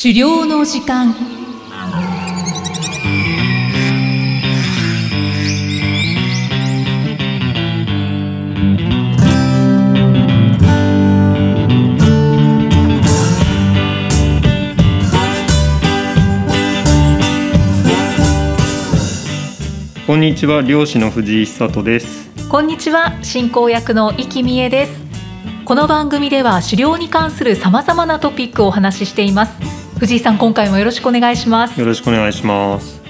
狩猟の時間。こんにちは漁師の藤井久人です。こんにちは進行役の生きみえです。この番組では狩猟に関するさまざまなトピックをお話ししています藤井さん今回もよろしくお願いします。よろしくお願いします。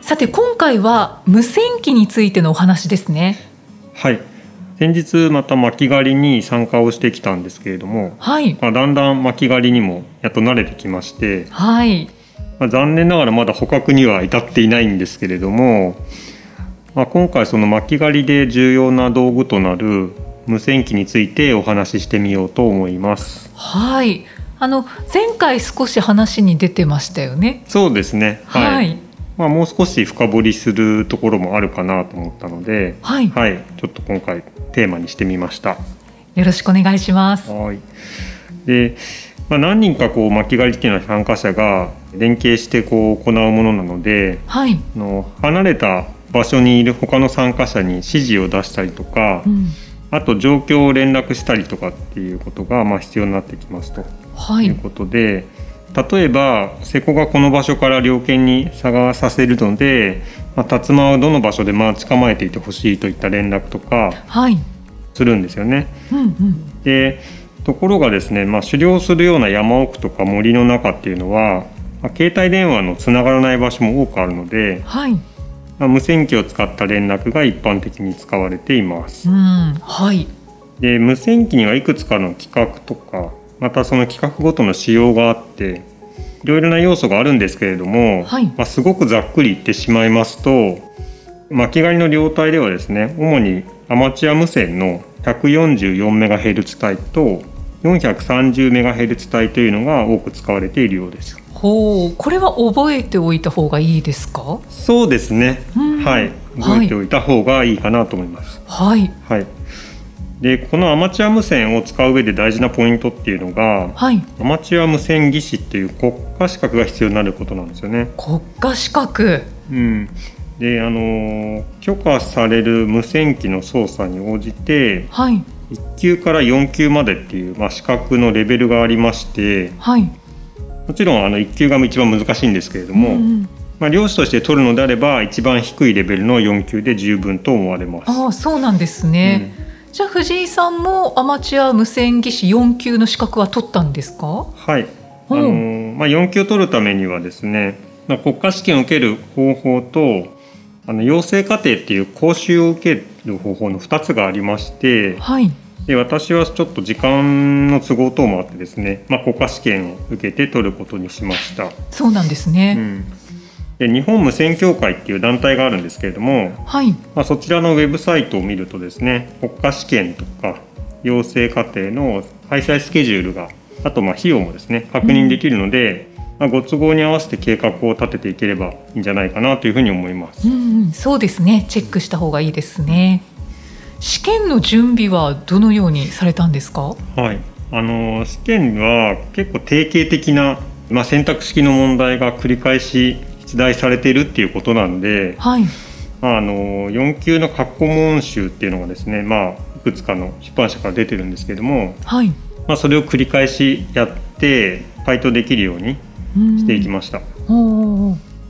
さて今回は無線機についてのお話ですね。はい。先日また巻き狩りに参加をしてきたんですけれども、はい。まあ、だんだん巻き狩りにもやっと慣れてきまして、はい。まあ、残念ながらまだ捕獲には至っていないんですけれども、まあ、今回その巻き狩りで重要な道具となる無線機についてお話ししてみようと思います。はいあの前回少し話に出てましたよね。そうですね。はい。まあ、もう少し深掘りするところもあるかなと思ったので、はい、はい、ちょっと今回テーマにしてみました。よろしくお願いします。はい。で、まあ、何人かこう巻き狩りっていうのは参加者が連携してこう行うものなので、はい、あの離れた場所にいる他の参加者に指示を出したりとか、うん、あと状況を連絡したりとかっていうことがまあ必要になってきますとはいいうことで。例えば瀬古がこの場所から猟犬に探させるので、まあ、竜馬はどの場所で待ち構えていてほしいといった連絡とかはいするんですよね。うんうんでところがですね、まあ、狩猟するような山奥とか森の中っていうのは、まあ、携帯電話のつながらない場所も多くあるので、はいまあ、無線機を使った連絡が一般的に使われていますう。んはいで無線機にはいくつかの規格とかまたその規格ごとの仕様があっていろいろな要素があるんですけれども、はい。まあ、すごくざっくり言ってしまいますと巻き狩りの領帯ではですね主にアマチュア無線の 144MHz 帯と 430MHz 帯というのが多く使われているようです。ほう。これは覚えておいた方がいいですか？そうですね、うん。はい。覚えておいた方がいいかなと思います。はい。はい、でこのアマチュア無線を使う上で大事なポイントっていうのがはい。アマチュア無線技師っていう国家資格が必要になることなんですよね。国家資格？うん、であのー許可される無線機の操作に応じてはい。1級から4級までっていう、まあ、資格のレベルがありましてはい。もちろんあの1級が一番難しいんですけれども、うんうんまあ、漁師として取るのであれば一番低いレベルの4級で十分と思われます。ああそうなんですね、じゃあ藤井さんもアマチュア無線技師4級の資格は取ったんですか？はい、あうん。のーまあ、4級を取るためにはですね、まあ、国家試験を受ける方法とあの養成課程っていう講習を受ける方法の2つがありましてはい。で私はちょっと時間の都合等もあってですね、まあ、国家試験を受けて取ることにしました。そうなんですうね、んで日本無線協会っていう団体があるんですけれども、はい。まあ、そちらのウェブサイトを見るとですね国家試験とか養成課程の開催スケジュールがあとまあ費用もですね確認できるので、まあ、ご都合に合わせて計画を立てていければいいんじゃないかなというふうに思います。うんうん。そうですね。チェックした方がいいですね。試験の準備はどのようにされたんですか？はい、あの試験は結構定型的な、まあ、選択式の問題が繰り返し出題されているっていうことなんで、はい。まあ、あの4級の過去問集っていうのがですね、まあ、いくつかの出版社から出てるんですけれども、はい。まあ、それを繰り返しやって回答できるようにしていきまました。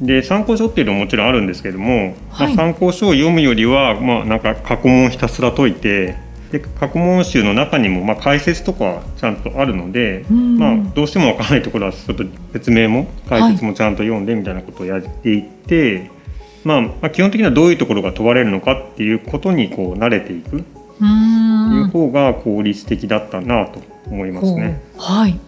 で参考書っていうのももちろんあるんですけれども、はい。まあ、参考書を読むよりは、まあ、なんか過去問をひたすら解いてで過去問集の中にも、まあ、解説とかはちゃんとあるので、うんまあ、どうしてもわからないところはちょっと説明も解説もちゃんと読んでみたいなことをやっていって、まあ、まあ基本的にはどういうところが問われるのかっていうことにこう慣れていく。いうん方が効率的だったなと思いますね。はい。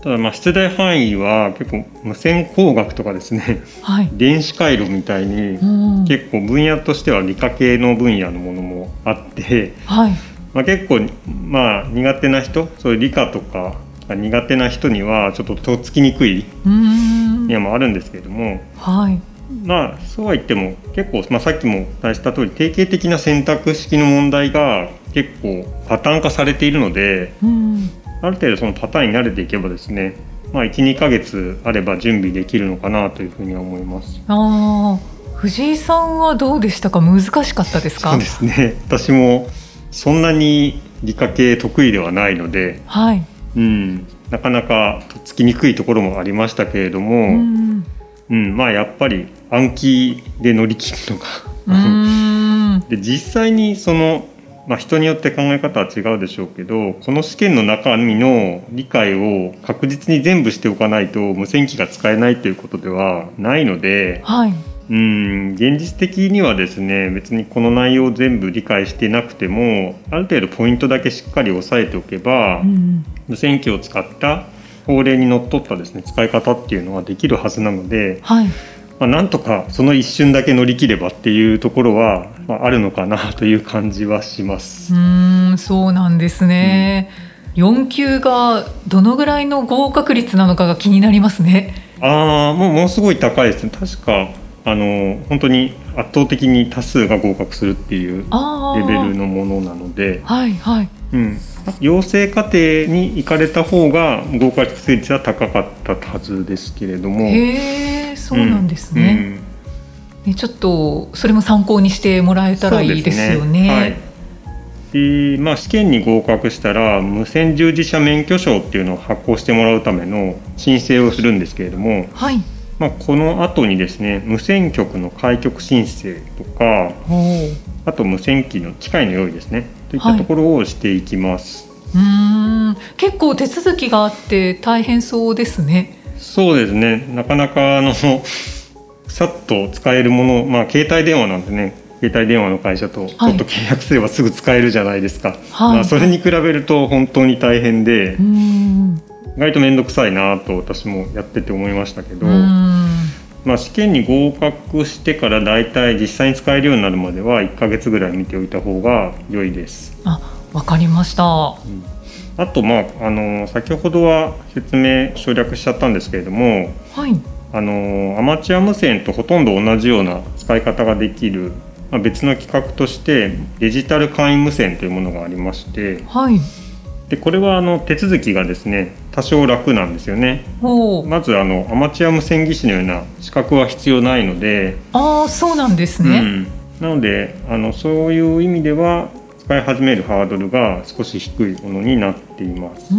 ただまあ出題範囲は結構無線工学とかですね。はい。電子回路みたいにうん。結構分野としては理科系の分野のものもあって、はいまあ、結構まあ苦手な人そういう理科とかが苦手な人にはちょっととっつきにくいうーん。分野もあるんですけれどもはい。まあそうは言っても結構、まあ、さっきもお伝えした通り定型的な選択式の問題が結構パターン化されているのでうん。ある程度そのパターンに慣れていけばですねまあ、12ヶ月あれば準備できるのかなというふうには思います。ああ、藤井さんはどうでしたか？難しかったですか？そうですね。私もそんなに理科系得意ではないので、はい、うん、なかなかとっつきにくいところもありましたけれども、うんうん、まあやっぱり暗記で乗り切るのがうーん。で実際にその、まあ、人によって考え方は違うでしょうけどこの試験の中身の理解を確実に全部しておかないと無線機が使えないということではないので、はいうん現実的にはですね別にこの内容を全部理解してなくてもある程度ポイントだけしっかり押さえておけば、うん無線機を使った法令にのっとったですね使い方っていうのはできるはずなので、はい。まあ、なんとかその一瞬だけ乗り切ればっていうところは、まあ、あるのかなという感じはします。う。ーんそうなんですね、四級がどのぐらいの合格率なのかが気になりますね。ああもうものすごい高いですね。確かあの本当に圧倒的に多数が合格するっていうレベルのものなので、はいはい。うん、養成課程に行かれた方が合格率は高かったはずですけれども。へえそうなんですね,、うん。ねちょっとそれも参考にしてもらえたらいいですよね。はい。でまあ、試験に合格したら無線従事者免許証っていうのを発行してもらうための申請をするんですけれども、はいまあ、この後にですね無線局の開局申請とかあと無線機の機械の用意ですねといったところをしていきます。うーん。結構手続きがあって大変そうですね。そうですね。なかなかあの さっと使えるもの、まあ、携帯電話なんでね携帯電話の会社とちょっと契約すればすぐ使えるじゃないですか、はい。まあ、それに比べると本当に大変でうーん意外と面倒くさいなと私もやってて思いましたけど、まあ、試験に合格してから大体実際に使えるようになるまでは1ヶ月ぐらい見ておいた方が良いです。あわかりました。あと、まあ、あの先ほどは説明省略しちゃったんですけれどもはい。あのアマチュア無線とほとんど同じような使い方ができる、まあ、別の企画としてデジタル簡易無線というものがありましてはい。でこれはあの手続きがですね多少楽なんですよね。まずあのアマチュア無線技師のような資格は必要ないので、ああそうなんですね、うん、なのであのそういう意味では使い始めるハードルが少し低いものになっています。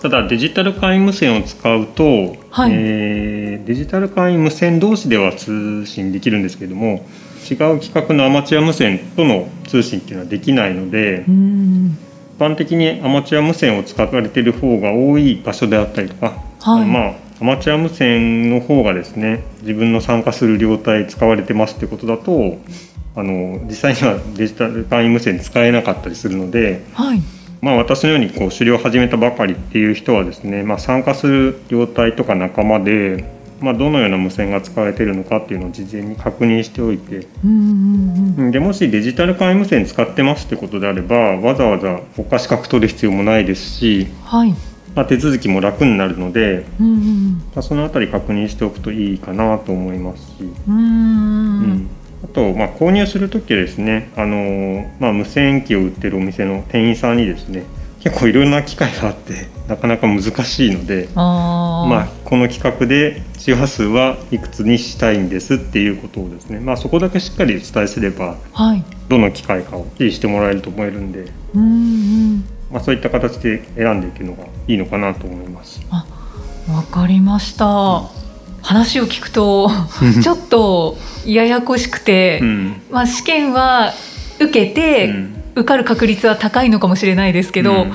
ただデジタル簡易無線を使うと、はい。えーデジタル簡易無線同士では通信できるんですけども違う規格のアマチュア無線との通信っていうのはできないので般的にアマチュア無線を使われている方が多い場所であったりとか、はい。まあアマチュア無線の方がですね自分の参加する両体使われてますってことだとあの実際にはデジタル簡易無線使えなかったりするので、はい。まあ、私のようにこう狩猟を始めたばかりっていう人はですね、まあ、参加する両体とか仲間で、まあ、どのような無線が使われているのかっていうのを事前に確認しておいて。うんうんうんうん。でもしデジタル簡易無線使ってますってことであればわざわざ国家資格取る必要もないですし、はい。まあ、手続きも楽になるので、うんうんまあ、そのあたり確認しておくといいかなと思いますし、うーうんんあと、まあ、購入する時はですね、あのーまあ、無線機を売ってるお店の店員さんにですね結構いろんな機械があってなかなか難しいので、まあ、この企画で周波数はいくつにしたいんですっていうことをですね、まあ、そこだけしっかりお伝えすればはい。どの機械かを指示してもらえると思えるんで、うんうん。まあ、そういった形で選んでいくのがいいのかなと思います。わかりました。話を聞くと ちょっとややこしくて、うん。まあ、試験は受けて、うん。受かる確率は高いのかもしれないですけど、う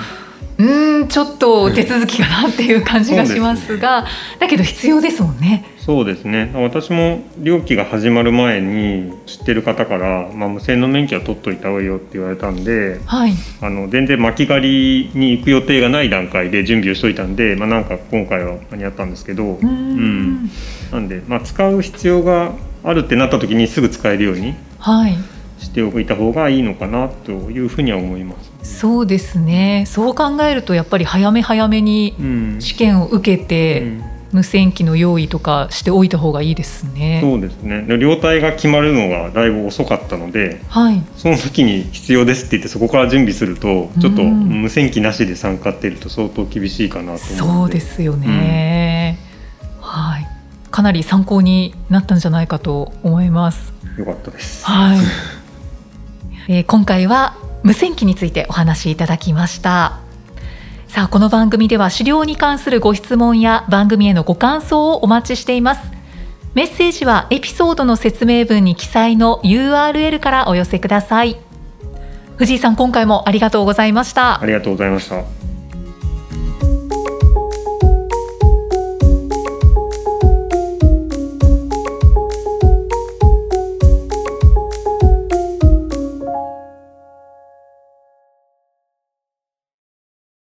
ーんちょっと手続きかなっていう感じがしますが、だけど必要ですもんね。そうですね。私も料金が始まる前に知ってる方から、まあ、無線の免許は取っといた方がいいよって言われたんではい、あの全然巻き狩りに行く予定がない段階で準備をしといたんで、まあ、なんか今回は間に合ったんですけどうーん。なんで、まあ、使う必要があるってなった時にすぐ使えるようにはいしておいた方がいいのかなというふうには思います。そうですね。そう考えるとやっぱり早め早めにうん。試験を受けて、うん。無線機の用意とかしておいた方がいいですね。そうですね。で両体が決まるのがだいぶ遅かったのではい、その時に必要ですって言ってそこから準備するとちょっとうん。無線機なしで参加っていうと相当厳しいかなと思そうですよね、はい。かなり参考になったんじゃないかと思います。よかったです。はい、えー今回は無線機についてお話しいただきました。さあこの番組では資料に関するご質問や番組へのご感想をお待ちしています。メッセージはエピソードの説明文に記載の URL からお寄せください。藤井さん今回もありがとうございました。ありがとうございました。